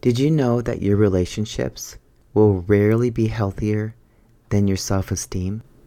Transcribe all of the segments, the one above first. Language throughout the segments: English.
Did you know that your relationships will rarely be healthier than your self esteem?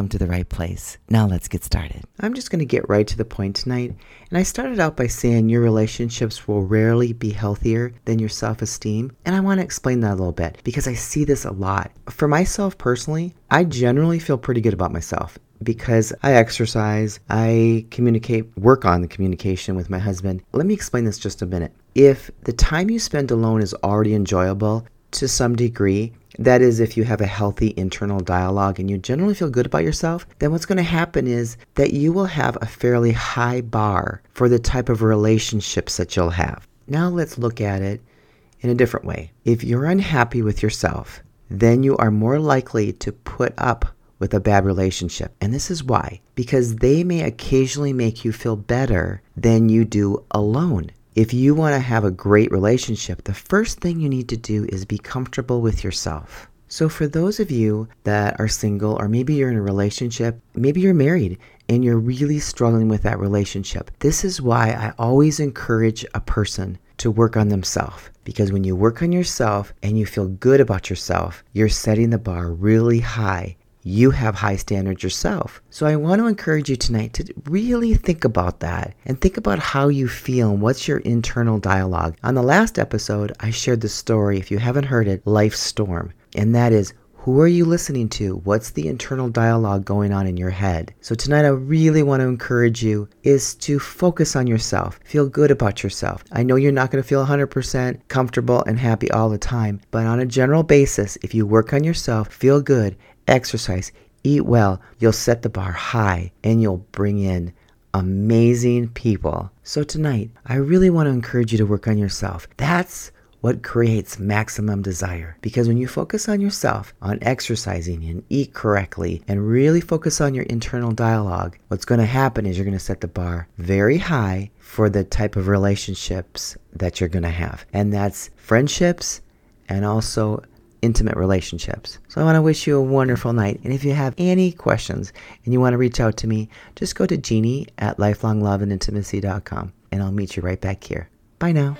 come to the right place. Now let's get started. I'm just going to get right to the point tonight. And I started out by saying your relationships will rarely be healthier than your self esteem. And I want to explain that a little bit because I see this a lot. For myself personally, I generally feel pretty good about myself because I exercise, I communicate, work on the communication with my husband. Let me explain this just a minute. If the time you spend alone is already enjoyable to some degree, that is, if you have a healthy internal dialogue and you generally feel good about yourself, then what's going to happen is that you will have a fairly high bar for the type of relationships that you'll have. Now let's look at it in a different way. If you're unhappy with yourself, then you are more likely to put up with a bad relationship. And this is why because they may occasionally make you feel better than you do alone. If you want to have a great relationship, the first thing you need to do is be comfortable with yourself. So, for those of you that are single, or maybe you're in a relationship, maybe you're married and you're really struggling with that relationship, this is why I always encourage a person to work on themselves. Because when you work on yourself and you feel good about yourself, you're setting the bar really high you have high standards yourself. So I want to encourage you tonight to really think about that and think about how you feel and what's your internal dialogue. On the last episode, I shared the story, if you haven't heard it, Life Storm. And that is who are you listening to? What's the internal dialogue going on in your head? So tonight I really want to encourage you is to focus on yourself. Feel good about yourself. I know you're not going to feel 100% comfortable and happy all the time, but on a general basis, if you work on yourself, feel good, exercise, eat well, you'll set the bar high and you'll bring in amazing people. So tonight, I really want to encourage you to work on yourself. That's what creates maximum desire. Because when you focus on yourself, on exercising and eat correctly, and really focus on your internal dialogue, what's going to happen is you're going to set the bar very high for the type of relationships that you're going to have. And that's friendships and also intimate relationships. So I want to wish you a wonderful night. And if you have any questions and you want to reach out to me, just go to Jeannie at lifelongloveandintimacy.com and I'll meet you right back here. Bye now.